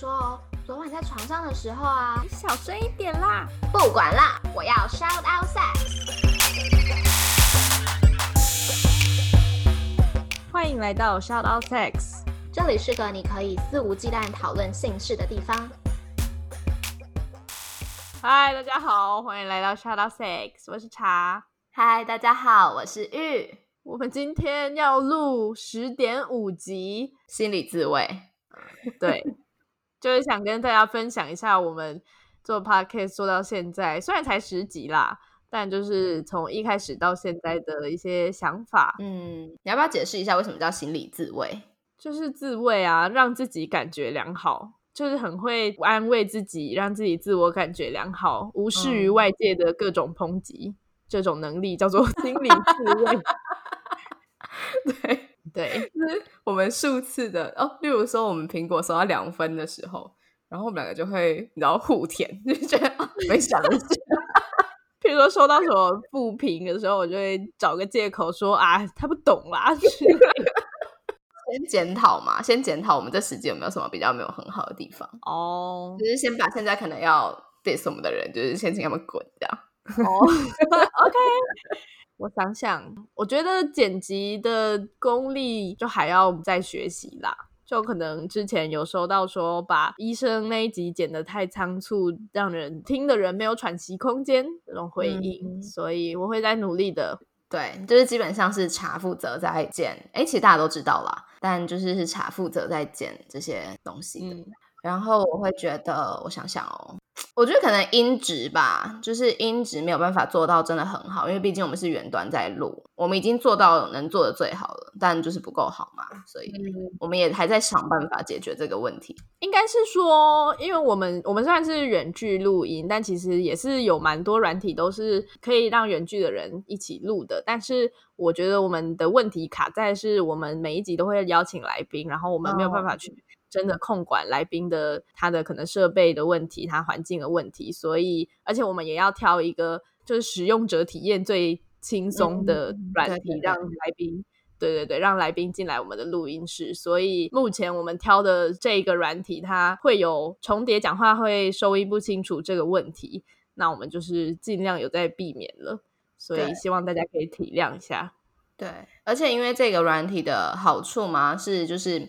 说哦，昨晚在床上的时候啊，你小声一点啦。不管啦，我要 shout out sex。欢迎来到 Shout Out Sex，这里是个你可以肆无忌惮讨论性事的地方。嗨，大家好，欢迎来到 Shout Out Sex，我是茶。嗨，大家好，我是玉。我们今天要录十点五集，心理自慰。对，就是想跟大家分享一下我们做 podcast 做到现在，虽然才十集啦，但就是从一开始到现在的一些想法。嗯，你要不要解释一下为什么叫心理自慰？就是自慰啊，让自己感觉良好，就是很会安慰自己，让自己自我感觉良好，无视于外界的各种抨击。这种能力叫做 心理自慰。对 对，就是我们数次的哦，例如说我们苹果收到两分的时候，然后我们两个就会你知道互舔，就觉得啊没想到。譬如说收到什么不平的时候，我就会找个借口说啊，他不懂啦。先检讨嘛，先检讨我们这时间有没有什么比较没有很好的地方，哦就是先把现在可能要 diss 我们的人，就是先请他们滚这样。哦，OK。我想想，我觉得剪辑的功力就还要再学习啦。就可能之前有收到说，把医生那一集剪得太仓促，让人听的人没有喘息空间这种回应，嗯所以我会再努力的。对，就是基本上是茶负责在剪，哎，其实大家都知道啦，但就是是茶负责在剪这些东西的。嗯，然后我会觉得，我想想哦，我觉得可能音质吧，就是音质没有办法做到真的很好，因为毕竟我们是远端在录，我们已经做到能做的最好了，但就是不够好嘛，所以我们也还在想办法解决这个问题。应该是说，因为我们我们虽然是远距录音，但其实也是有蛮多软体都是可以让远距的人一起录的。但是我觉得我们的问题卡在是我们每一集都会邀请来宾，然后我们没有办法去真的控管来宾的他的可能设备的问题，他环境的问题，所以而且我们也要挑一个就是使用者体验最轻松的嗯软体，让来宾。对对对，让来宾进来我们的录音室，所以目前我们挑的这个软体，它会有重叠讲话会收音不清楚这个问题，那我们就是尽量有在避免了，所以希望大家可以体谅一下。对，而且因为这个软体的好处嘛，是就是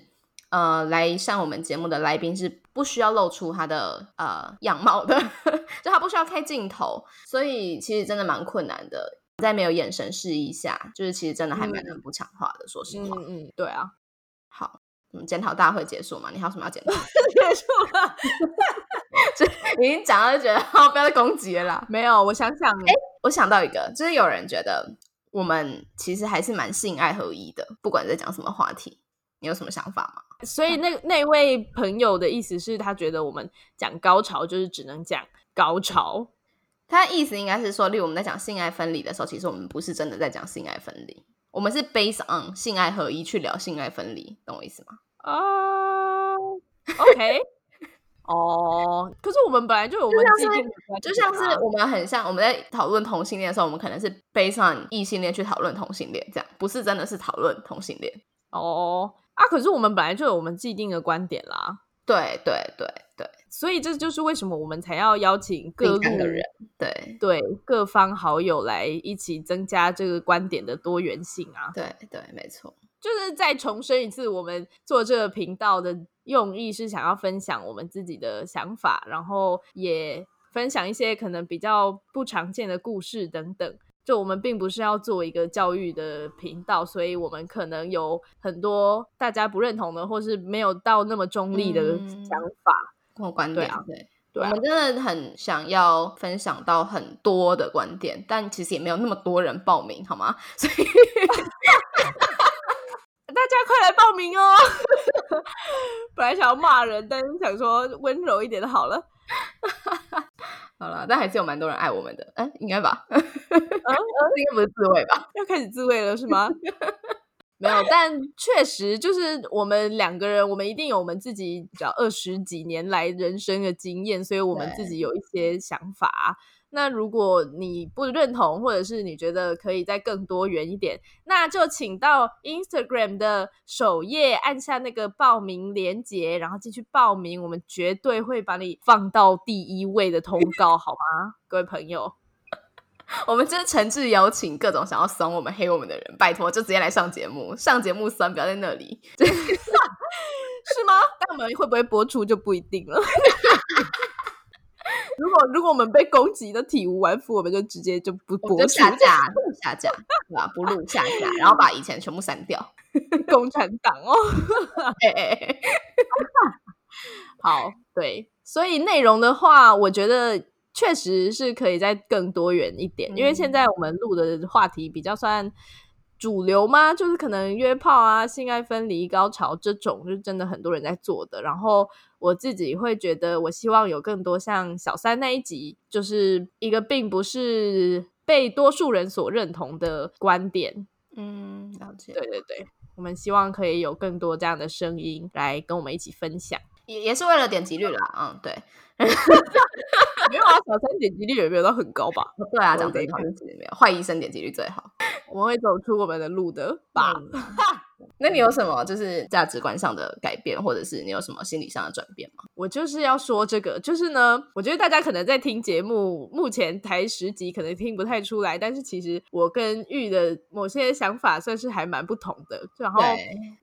呃，来上我们节目的来宾是不需要露出他的呃样貌的，就他不需要开镜头，所以其实真的蛮困难的。在没有眼神示意下，就是其实真的还蛮不讲话的。说实话，嗯嗯，对啊，好，嗯，检讨大会结束嘛？你还有什么要检讨？结束了。就已经讲到就觉得，哦，不要再攻击了啦。没有，我想想，我想到一个，就是有人觉得我们其实还是蛮性爱合一的，不管在讲什么话题，你有什么想法吗？所以那那位朋友的意思是他觉得我们讲高潮就是只能讲高潮，他的意思应该是说，例如我们在讲性爱分离的时候，其实我们不是真的在讲性爱分离，我们是 based on 性爱合一去聊性爱分离，懂我意思吗？啊、o k 哦，可是我们本来就有我们像是既定的观就像是我们很像我们在讨论同性恋的时候，我们可能是 based on 异性恋去讨论同性恋，这样不是真的是讨论同性恋。哦啊，可是我们本来就有我们既定的观点啦，对对对对，所以这就是为什么我们才要邀请各路第三个人，对对各方好友来一起增加这个观点的多元性啊。对对，没错。就是再重申一次，我们做这个频道的用意是想要分享我们自己的想法，然后也分享一些可能比较不常见的故事等等。就我们并不是要做一个教育的频道，所以我们可能有很多大家不认同的，或是没有到那么中立的嗯想法。跟我观点对啊对。对啊我们真的很想要分享到很多的观点，但其实也没有那么多人报名，好吗？所以 大家快来报名哦！本来想要骂人，但是想说温柔一点的好了。好了，但还是有蛮多人爱我们的，嗯，应该吧？啊 应该不是自慰吧？要开始自慰了是吗？没有，但确实就是我们两个人，我们一定有我们自己比较二十几年来人生的经验，所以我们自己有一些想法。那如果你不认同，或者是你觉得可以再更多元一点，那就请到 Instagram 的首页按下那个报名链接，然后进去报名，我们绝对会把你放到第一位的通告，好吗，各位朋友？我们真的诚挚邀请各种想要酸我们、黑我们的人，拜托就直接来上节目，上节目酸，不要在那里，是吗？但我们会不会播出就不一定了。如果如果我们被攻击的体无完肤，我们就直接就不播出下架，下架，对吧？不录下架，然后把以前全部删掉。共产党哦，哎哎，好，对，所以内容的话，我觉得确实是可以再更多元一点，因为现在我们录的话题比较算。主流吗？就是可能约炮啊、性爱分离、高潮这种，就是真的很多人在做的。然后我自己会觉得，我希望有更多像小三那一集，就是一个并不是被多数人所认同的观点。嗯，了解。对对对，我们希望可以有更多这样的声音来跟我们一起分享，也也是为了点击率啦。嗯，对。没有啊，小三点击率也没有到很高吧？对啊，讲这一块点击率没有，坏医生点击率最好。我们会走出我们的路的吧？那你有什么就是价值观上的改变，或者是你有什么心理上的转变吗？我就是要说这个，就是呢，我觉得大家可能在听节目，目前才十集，可能听不太出来，但是其实我跟玉的某些想法算是还蛮不同的。然后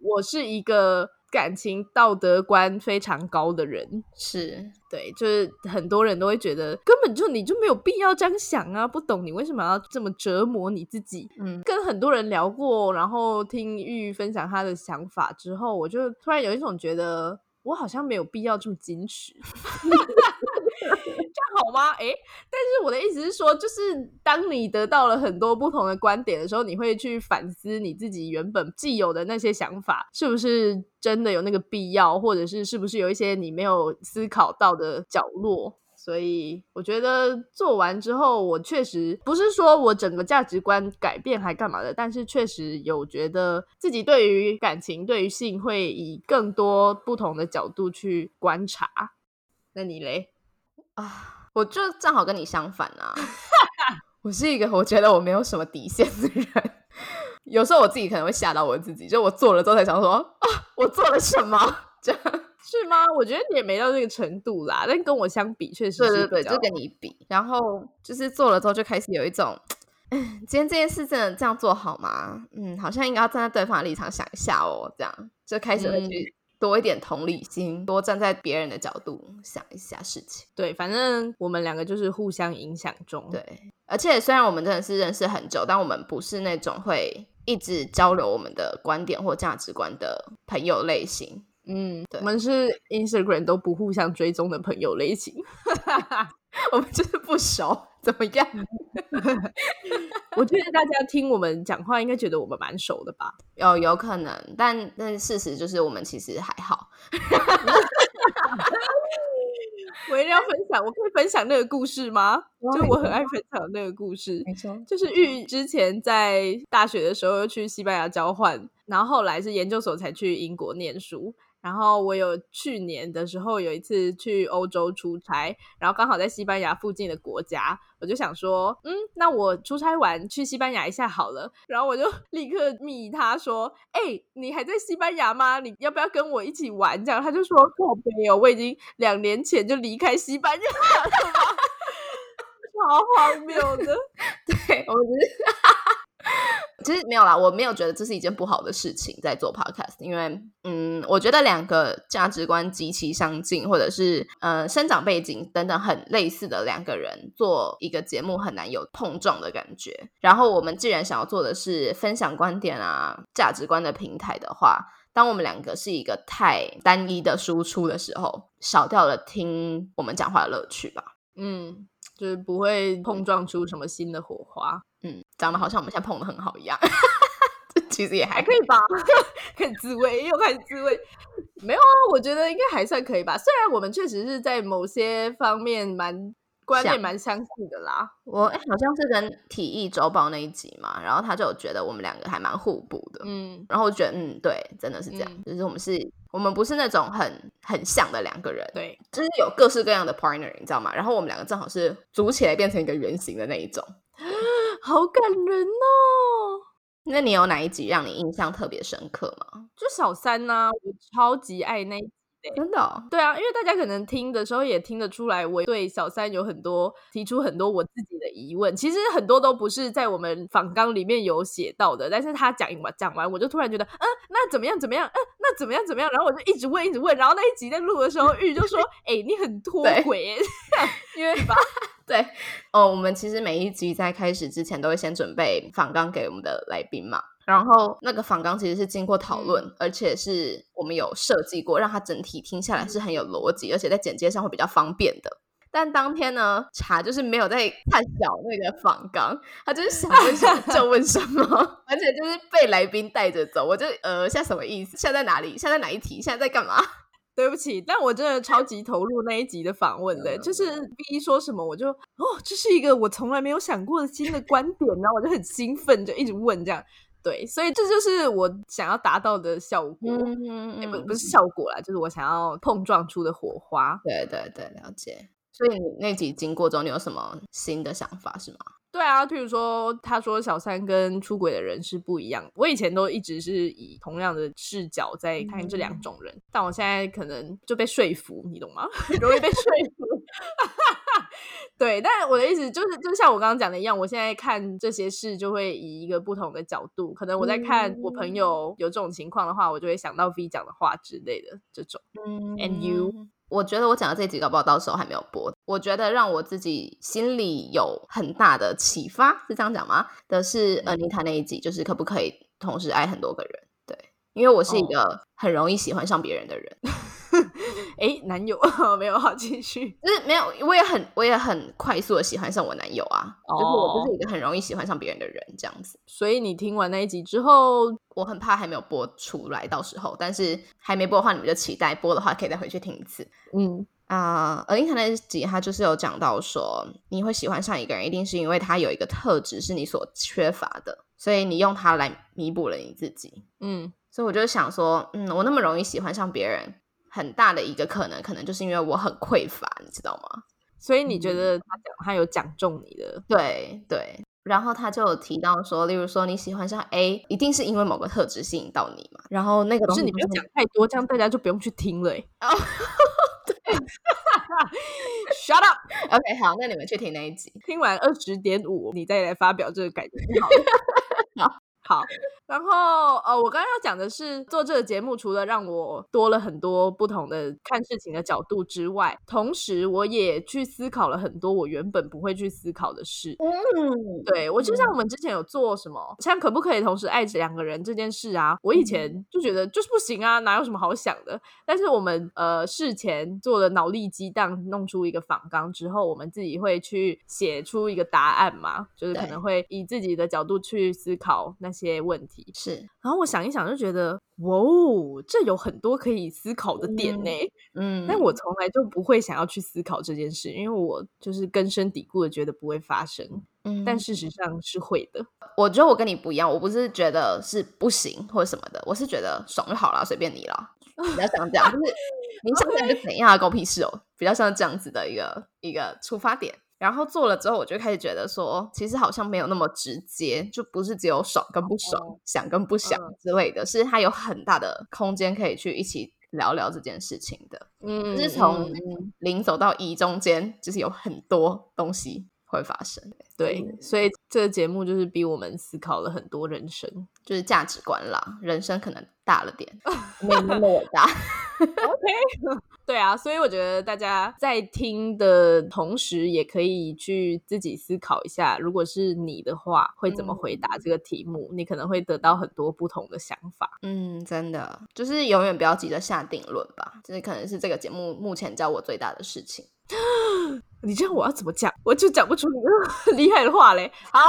我是一个。感情道德观非常高的人，是对，就是很多人都会觉得根本就你就没有必要这样想啊，不懂你为什么要这么折磨你自己。嗯，跟很多人聊过，然后听玉分享他的想法之后，我就突然有一种觉得。我好像没有必要这么矜持，这 这样好吗？哎，但是我的意思是说，就是当你得到了很多不同的观点的时候，你会去反思你自己原本既有的那些想法，是不是真的有那个必要，或者是是不是有一些你没有思考到的角落。所以我觉得做完之后，我确实不是说我整个价值观改变还干嘛的，但是确实有觉得自己对于感情、对于性会以更多不同的角度去观察。那你嘞？啊，我就正好跟你相反啊！我是一个我觉得我没有什么底线的人，有时候我自己可能会吓到我自己，就我做了之后才想说啊，我做了什么？这样。是吗？我觉得你也没到那个程度啦，但跟我相比，确实对对对，就跟你比。然后就是做了之后，就开始有一种，今天这件事真的这样做好吗？嗯，好像应该要站在对方的立场想一下哦，这样就开始会去多一点同理心，多站在别人的角度想一下事情。对，反正我们两个就是互相影响中。对，而且虽然我们真的是认识很久，但我们不是那种会一直交流我们的观点或价值观的朋友类型。嗯，我们是 Instagram 都不互相追踪的朋友类型，我们就是不熟，怎么样？我觉得大家听我们讲话，应该觉得我们蛮熟的吧？有有可能，但但事实就是我们其实还好。我一定要分享，我可以分享那个故事吗？就我很爱分享那个故事，没错，就是玉之前在大学的时候去西班牙交换，然后后来是研究所才去英国念书。然后我有去年的时候有一次去欧洲出差，然后刚好在西班牙附近的国家，我就想说，嗯，那我出差完去西班牙一下好了。然后我就 立刻密他说，哎，你还在西班牙吗？你要不要跟我一起玩？这样他就说，没有，我已经两年前就离开西班牙了，超荒谬的。对，我觉得。其实没有啦，我没有觉得这是一件不好的事情，在做 podcast，因为嗯，我觉得两个价值观极其相近，或者是呃生长背景等等很类似的两个人做一个节目，很难有碰撞的感觉。然后我们既然想要做的是分享观点啊价值观的平台的话，当我们两个是一个太单一的输出的时候，少掉了听我们讲话的乐趣吧。嗯，就是不会碰撞出什么新的火花。嗯，长得好像我们现在碰的很好一样，其实也还可以吧。开始自慰，又开始自慰，没有啊？我觉得应该还算可以吧。虽然我们确实是在某些方面蛮观念蛮相似的啦。我好像是跟体育周报那一集嘛，然后他就觉得我们两个还蛮互补的。嗯，然后我觉得，嗯，对，真的是这样。就是我们是，我们不是那种很很像的两个人，对，就是有各式各样的 partner，你知道吗？然后我们两个正好是组起来变成一个圆形的那一种，好感人哦。那你有哪一集让你印象特别深刻吗？就小三呐、我超级爱那一真的哦、对啊，因为大家可能听的时候也听得出来，我对小三有很多提出很多我自己的疑问。其实很多都不是在我们访纲里面有写到的，但是他讲完讲完，我就突然觉得，嗯，那怎么样怎么样，嗯，那怎么样怎么样，然后我就一直问一直问，然后那一集在录的时候，玉就说，哎、你很脱轨，因为吧？对。哦，我们其实每一集在开始之前都会先准备访纲给我们的来宾嘛，然后那个访纲其实是经过讨论，而且是我们有设计过，让它整体听下来是很有逻辑，而且在简介上会比较方便的。但当天呢，茶就是没有在看小那个访纲，他就是想问什么就问什么，而且就是被来宾带着走。我就呃，现在什么意思？现在在哪里？现在在哪一题？现在在干嘛？对不起，但我真的超 级投入那一集的访问的，就是 B 说什么我就哦，这是一个我从来没有想过的新的观点，然后我就很兴奋，就一直问这样。对，所以这就是我想要达到的效果，嗯也不不是效果啦，就是我想要碰撞出的火花。对对对，了解。所以你那集经过中，你有什么新的想法是吗？对啊，譬如说，他说小三跟出轨的人是不一样。我以前都一直是以同样的视角在看这两种人，但我现在可能就被说服，你懂吗？容易被说服。对，但我的意思就是，就像我刚刚讲的一样，我现在看这些事就会以一个不同的角度。可能我在看我朋友有这种情况的话，我就会想到 V 讲的话之类的这种。嗯 And you？我觉得我讲的这集搞不好到时候还没有播。我觉得让我自己心里有很大的启发，是这样讲吗？的是 Anita 那一集，就是可不可以同时爱很多个人？对，因为我是一个很容易喜欢上别人的人，哎，男友 没有，好继续。就是没有，我也很我也很快速的喜欢上我男友啊，就是我哦就是一个很容易喜欢上别人的人，这样子。所以你听完那一集之后，我很怕还没有播出来，到时候，但是还没播的话，你们就期待播的话，可以再回去听一次。嗯，啊、呃，而英谈那集他就是有讲到说，你会喜欢上一个人，一定是因为他有一个特质是你所缺乏的，所以你用它来弥补了你自己。嗯，所以我就想说，嗯，我那么容易喜欢上别人，很大的一个可能，可能就是因为我很匮乏，你知道吗？所以你觉得他讲他有讲中你的？对对。然后他就有提到说，例如说你喜欢上 A，一定是因为某个特质吸引到你嘛。然后那个是你不要讲太多，这样大家就不用去听了、欸。哦，Shut up！OK，好，那你们去听那一集。听完二十点五，你再来发表这个感觉好了。好，然后呃，我刚刚要讲的是，做这个节目除了让我多了很多不同的看事情的角度之外，同时我也去思考了很多我原本不会去思考的事。嗯，对我就像我们之前有做什么，像可不可以同时爱着两个人这件事啊，我以前就觉得就是不行啊，哪有什么好想的。但是我们呃事前做了脑力激荡，弄出一个访纲之后，我们自己会去写出一个答案嘛，就是可能会以自己的角度去思考那些问题。是，然后我想一想，就觉得哇哦，这有很多可以思考的点呢。嗯，但我从来就不会想要去思考这件事，因为我就是根深蒂固的觉得不会发生，嗯，但事实上是会的。我觉得我跟你不一样，我不是觉得是不行或者什么的，我是觉得爽就好了，随便你了。比较像这样，就是你想怎样就怎样啊，狗屁事哦，比较像这样子的一个一个出发点。然后做了之后，我就开始觉得说，其实好像没有那么直接，就不是只有爽跟不爽、哦想跟不想嗯之类的，是它有很大的空间可以去一起聊聊这件事情的。嗯就是从嗯零走到一中间，就是有很多东西会发生。对，所以这个节目就是逼我们思考了很多人生。就是价值观啦，人生可能大了点，没有那么伟大。对啊，所以我觉得大家在听的同时，也可以去自己思考一下，如果是你的话，会怎么回答这个题目？你可能会得到很多不同的想法。嗯，真的，就是永远不要急着下定论吧，这可能是这个节目目前教我最大的事情。你这样我要怎么讲？我就讲不出你很 厉害的话嘞。好，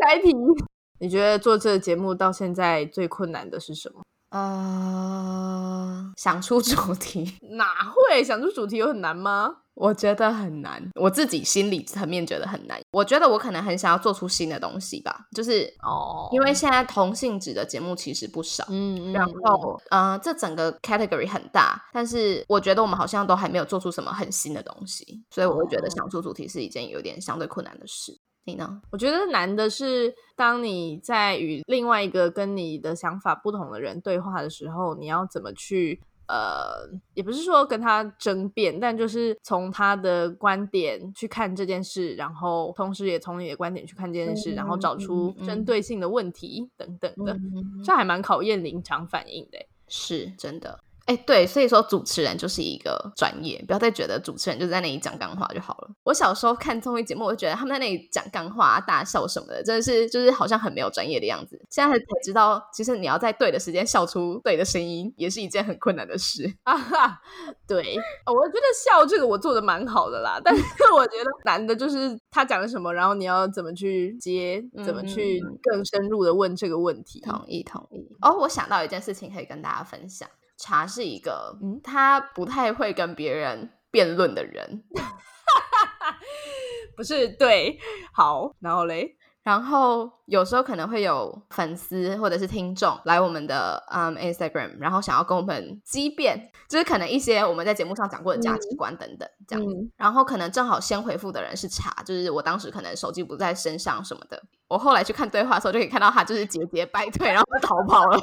下一题。你觉得做这个节目到现在最困难的是什么？呃，想出主题，哪会想出主题有很难吗？我觉得很难，我自己心理层面觉得很难。我觉得我可能很想要做出新的东西吧，就是哦因为现在同性质的节目其实不少。嗯，然后，呃，这整个 category 很大，但是我觉得我们好像都还没有做出什么很新的东西，所以我会觉得哦想出主题是一件有点相对困难的事。你呢？我觉得难的是，当你在与另外一个跟你的想法不同的人对话的时候，你要怎么去呃，也不是说跟他争辩，但就是从他的观点去看这件事，然后同时也从你的观点去看这件事，然后找出针对性的问题等等的，嗯这还蛮考验临场反应的欸。是真的。哎，对，所以说主持人就是一个专业，不要再觉得主持人就在那里讲干话就好了。我小时候看综艺节目，我就觉得他们在那里讲干话、啊、大笑什么的，真的是就是好像很没有专业的样子。现在才知道，其实你要在对的时间笑出对的声音，也是一件很困难的事。啊哈，对，哦我觉得笑这个我做的蛮好的啦，但是 我觉得难的就是他讲了什么，然后你要怎么去接，怎么去更深入的问这个问题。同意，同意。哦，我想到一件事情可以跟大家分享。茶是一个，嗯他不太会跟别人辩论的人，不是对，好，然后嘞，然后有时候可能会有粉丝或者是听众来我们的嗯 Instagram，然后想要跟我们激辩，就是可能一些我们在节目上讲过的价值观等等这样。嗯然后可能正好先回复的人是茶，就是我当时可能手机不在身上什么的。我后来去看对话的时候，就可以看到他就是节节败退，然后就逃跑了。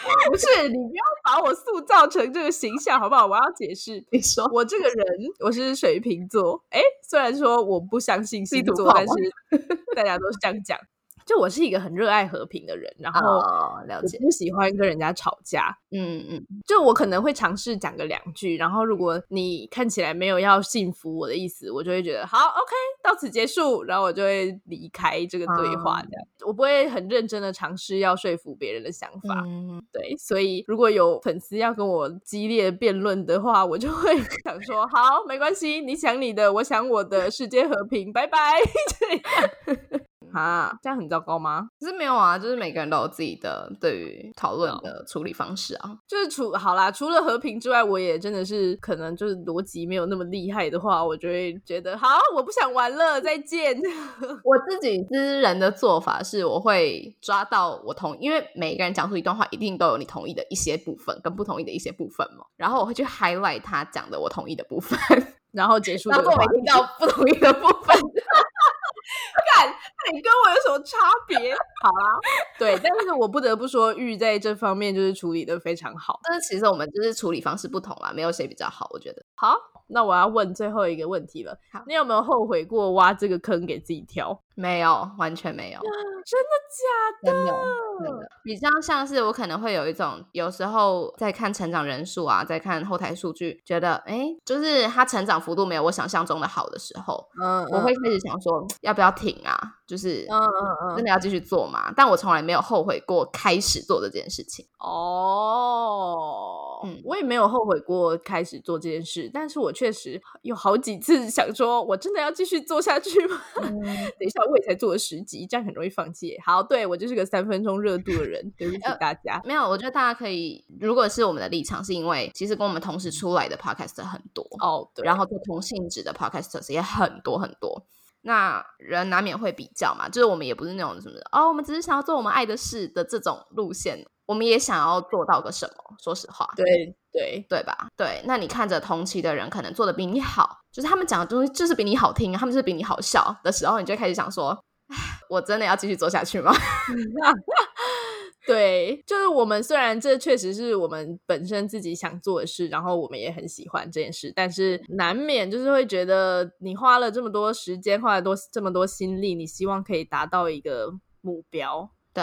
不是你不要把我塑造成这个形象好不好？我要解释，你说我这个人我是水瓶座，哎，虽然说我不相信星座，但是大家都是这样讲。就我是一个很热爱和平的人，然后哦，了解，我不喜欢跟人家吵架，嗯嗯，就我可能会尝试讲个两句，然后如果你看起来没有要信服我的意思，我就会觉得好，OK，到此结束，然后我就会离开这个对话，嗯这样、我不会很认真的尝试要说服别人的想法。嗯，对，所以如果有粉丝要跟我激烈辩论的话，我就会 想说，好，没关系，你想你的，我想我的，世界和平，拜拜。这样啊，这样很糟糕吗？可是没有啊，就是每个人都有自己的对于讨论的处理方式啊。就是除好啦，除了和平之外，我也真的是可能就是逻辑没有那么厉害的话，我就会觉得好，我不想玩了，再见。我自己私人的做法是，我会抓到我同，因为每个人讲出一段话，一定都有你同意的一些部分跟不同意的一些部分嘛。然后我会去 highlight 他讲的我同意的部分，然后结束这当做。没听到不同意的部分。你跟我有什么差别？好啦，对，但是我不得不说，玉在这方面就是处理的非常好。但是其实我们就是处理方式不同啦，没有谁比较好，我觉得。好，那我要问最后一个问题了好，你有没有后悔过挖这个坑给自己跳？没有，完全没有，真的假的？真的，比较像是我可能会有一种，有时候在看成长人数啊，在看后台数据，觉得哎，诶就是他成长幅度没有我想象中的好的时候，嗯，我会开始想说要不要停啊？就是嗯嗯嗯，真的要继续做吗？但我从来没有后悔过开始做这件事情。哦，嗯我也没有后悔过开始做这件事，但是我确实有好几次想说，我真的要继续做下去吗？等一下，我也才做了十集，这样很容易放弃。好，对我就是个三分钟热度的人，对不起呃大家。没有，我觉得大家可以，如果是我们的立场，是因为其实跟我们同时出来的 podcast 很多，哦，对，然后做同性质的 podcasters 也很多很多。那人难免会比较嘛，就是我们也不是那种什么哦，我们只是想要做我们爱的事的这种路线，我们也想要做到个什么。说实话，对对，对吧？对，那你看着同期的人可能做的比你好，就是他们讲的东西就是比你好听，他们就是比你好笑的时候，你就会开始想说，我真的要继续做下去吗？对，就是我们虽然这确实是我们本身自己想做的事，然后我们也很喜欢这件事，但是难免就是会觉得你花了这么多时间，花了多这么多心力，你希望可以达到一个目标，对，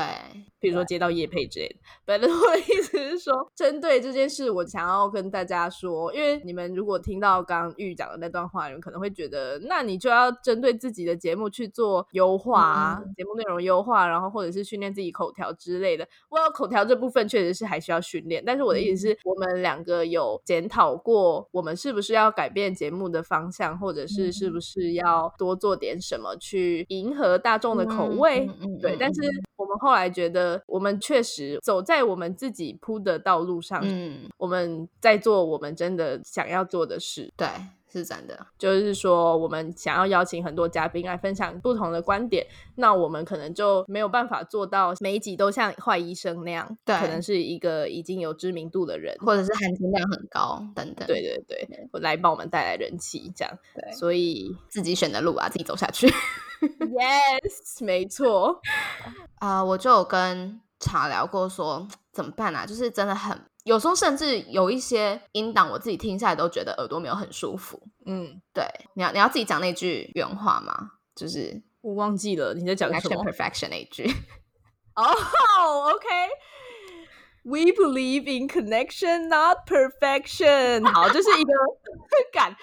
比如说接到叶配之类的。本来 我的意思是说，针对这件事，我想要跟大家说，因为你们如果听到刚刚玉讲的那段话，你们可能会觉得，那你就要针对自己的节目去做优化啊，节目内容优化，然后或者是训练自己口条之类的。我口条这部分确实是还需要训练，但是我的意思是我们两个有检讨过，我们是不是要改变节目的方向，或者是是不是要多做点什么去迎合大众的口味？对，但是我们后来觉得，我们确实走在我们自己铺的道路上，嗯，我们在做我们真的想要做的事。对，是真的。就是说，我们想要邀请很多嘉宾来分享不同的观点，那我们可能就没有办法做到每一集都像坏医生那样，对可能是一个已经有知名度的人，或者是含金量很高等等。对对对，来帮我们带来人气，这样。对所以自己选的路啊，自己走下去。，yes，没错，啊、我就有跟茶聊过说怎么办啊？就是真的很，有时候甚至有一些音档，我自己听下来都觉得耳朵没有很舒服。嗯，对，你要你要自己讲那句原话吗？就是我忘记了你在讲什么。perfection 那一句。哦、o k We believe in connection, not perfection。好，这是一个 感。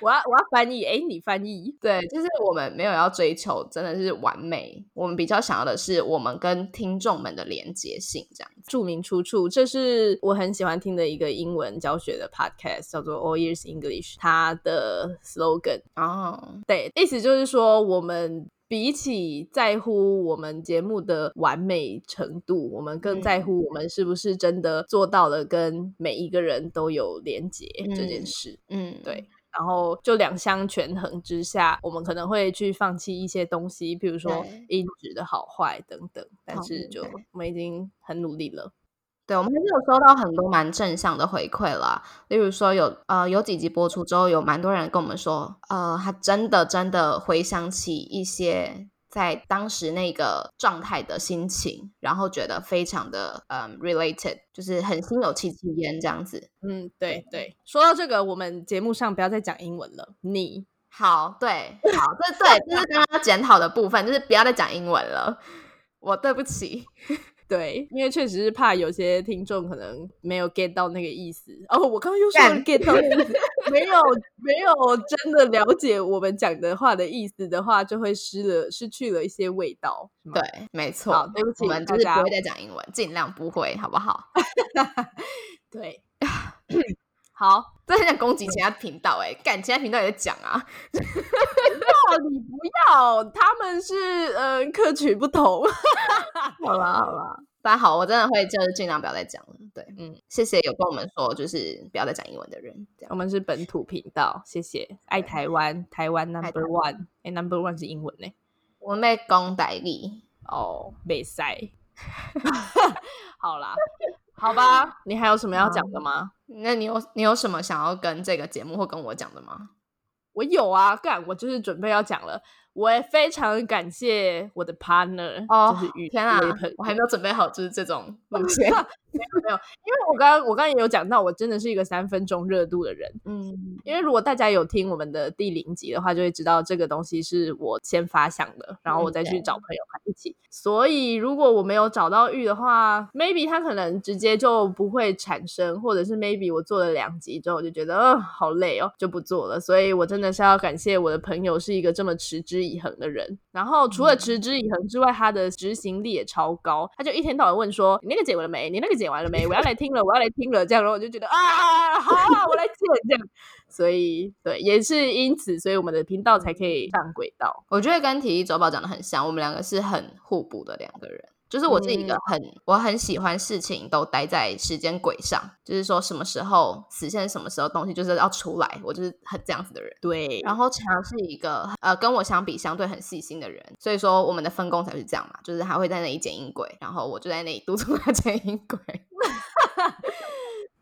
我要我要翻译，哎，你翻译。对，就是我们没有要追求真的是完美，我们比较想要的是我们跟听众们的连接性这样子。注明出处，这是我很喜欢听的一个英文教学的 podcast，叫做 All Years English。它的 slogan，哦，对，意思就是说，我们比起在乎我们节目的完美程度，我们更在乎我们是不是真的做到了跟每一个人都有连接这件嗯事。嗯，对然后就两相权衡之下，我们可能会去放弃一些东西，比如说对音质的好坏等等。但是就我们已经很努力了。对，我们还是有收到很多蛮正向的回馈啦。例如说有呃有几集播出之后，有蛮多人跟我们说，呃，他真的真的回想起一些在当时那个状态的心情，然后觉得非常的嗯 related，就是很心有戚戚焉这样子。嗯，对对。说到这个，我们节目上不要再讲英文了。你好，对，好，这对，这是刚刚检讨的部分，就是不要再讲英文了。我对不起，对，因为确实是怕有些听众可能没有 get 到那个意思。哦，我刚刚又说了 get 到那个意思，没有没有真的了解我们讲的话的意思的话，就会失了失去了一些味道。对，没错，好对不起我们就是不会再讲英文，尽量不会，好不好？对，好，这很想攻击其他频道、欸，哎，干其他频道也在讲啊。哦，你不要，他们是呃客群不同。好 啦好啦，大家好，我真的会就是尽量不要再讲了。对，嗯嗯，谢谢有跟我们说就是不要再讲英文的人，我们是本土频道，谢谢，爱台湾，台湾 number one，哎，number one 是英文呢。我们被讲代理。哦，没塞。好啦，好吧，你还有什么要讲的吗？那你有你有什么想要跟这个节目或跟我讲的吗？我有啊，干，我就是准备要讲了。我也非常感谢我的 partner，哦就是与天啊我还没有准备好，就是这种 路线。没有没有，因为我刚刚我刚刚也有讲到，我真的是一个三分钟热度的人。嗯，因为如果大家有听我们的第零集的话，就会知道这个东西是我先发想的，然后我再去找朋友们一起。所以如果我没有找到玉的话，maybe 它可能直接就不会产生，或者是 maybe 我做了两集之后我就觉得，呃，好累哦，就不做了。所以我真的是要感谢我的朋友是一个这么持之以恒的人。然后除了持之以恒之外，他的执行力也超高，他就一天到晚问说：“你那个剪完了没？你那个剪完了没？我要来听了，我要来听了。”这样，然后我就觉得啊，好啊，我来剪这样。所以对，也是因此，所以我们的频道才可以上轨道。我觉得跟体育周报讲的很像，我们两个是很互补的两个人。就是我是一个很、我很喜欢事情都待在时间轨上，就是说什么时候实现什么时候东西就是要出来，我就是很这样子的人。对，然后强是一个呃跟我相比相对很细心的人，所以说我们的分工才是这样嘛，就是他会在那里剪音轨，然后我就在那里督促他 剪音轨。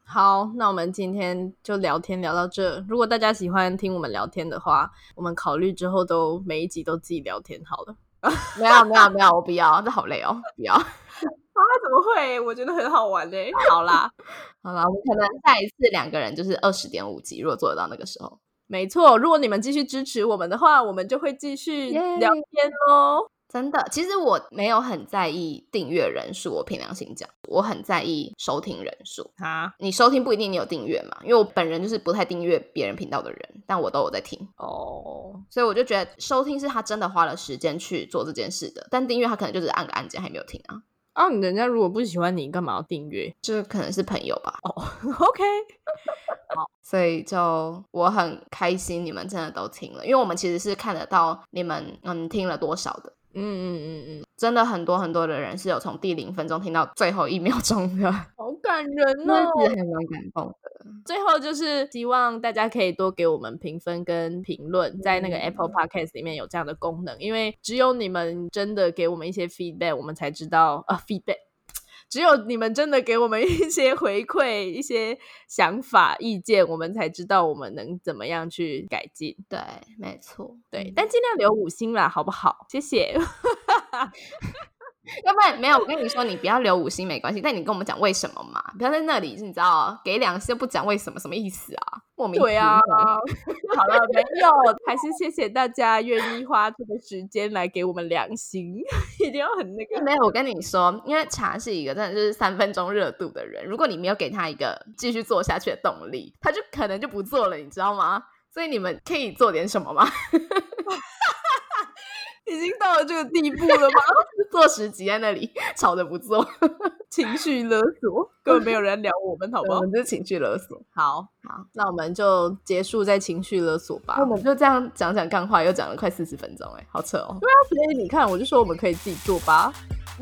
好，那我们今天就聊天聊到这。如果大家喜欢听我们聊天的话，我们考虑之后都每一集都自己聊天好了。没有没有没有，我不要，这好累哦，不要。啊，怎么会？我觉得很好玩嘞。好啦，好啦，我们可能下一次两个人就是二十点五级，如果做得到那个时候。没错，如果你们继续支持我们的话，我们就会继续聊天喽。真的，其实我没有很在意订阅人数，我凭良心讲，我很在意收听人数。啊，你收听不一定你有订阅嘛，因为我本人就是不太订阅别人频道的人，但我都有在听，哦，所以我就觉得收听是他真的花了时间去做这件事的，但订阅他可能就是按个按键还没有听啊，啊，人家如果不喜欢你，干嘛要订阅？就是可能是朋友吧，哦？OK，好所以就我很开心你们真的都听了，因为我们其实是看得到你们嗯听了多少的，嗯嗯嗯嗯，真的很多很多的人是有从第零分钟听到最后一秒钟的，好感人哦！其实还蛮感动的。最后就是希望大家可以多给我们评分跟评论，在那个 Apple Podcast 里面有这样的功能，因为只有你们真的给我们一些 feedback，我们才知道啊 feedback。只有你们真的给我们一些回馈、一些想法、意见，我们才知道我们能怎么样去改进。对，没错，对，但尽量留五星啦，好不好？谢谢。要不然没有，我跟你说，你不要留五星没关系，但你跟我们讲为什么嘛？不要在那里，你知道，给两星不讲为什么，什么意思啊？莫名对啊其妙，好了，没有，还是谢谢大家愿意花这个时间来给我们良心，一定要很那个。没有，我跟你说，因为茶是一个真的就是三分钟热度的人，如果你没有给他一个继续做下去的动力，他就可能就不做了，你知道吗？所以你们可以做点什么吗？已经到了这个地步了吗？做十集在那里吵着不做，情绪勒索，根本没有人聊我们，好不好我？们就是情绪勒索。好好，那我们就结束在情绪勒索吧我。们就这样讲讲干话，又讲了快四十分钟，哎，好扯哦。对啊所以你看，我就说我们可以自己做吧。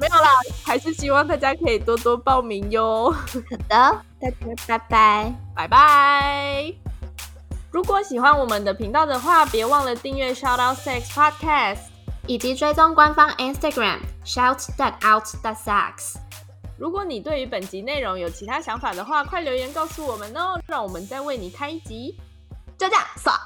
没有啦，还是希望大家可以多多报名哟。好的，大家拜拜。拜拜。如果喜欢我们的频道的话，别忘了订阅 Shout Out Sex Podcast。以及追踪官方 Instagram shout that out that sucks。如果你对于本集内容有其他想法的话，快留言告诉我们哦，让我们再为你开一集。就这样，爽。